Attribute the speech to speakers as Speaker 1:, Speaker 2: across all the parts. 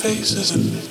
Speaker 1: faces and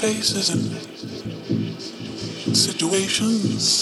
Speaker 1: faces and situations.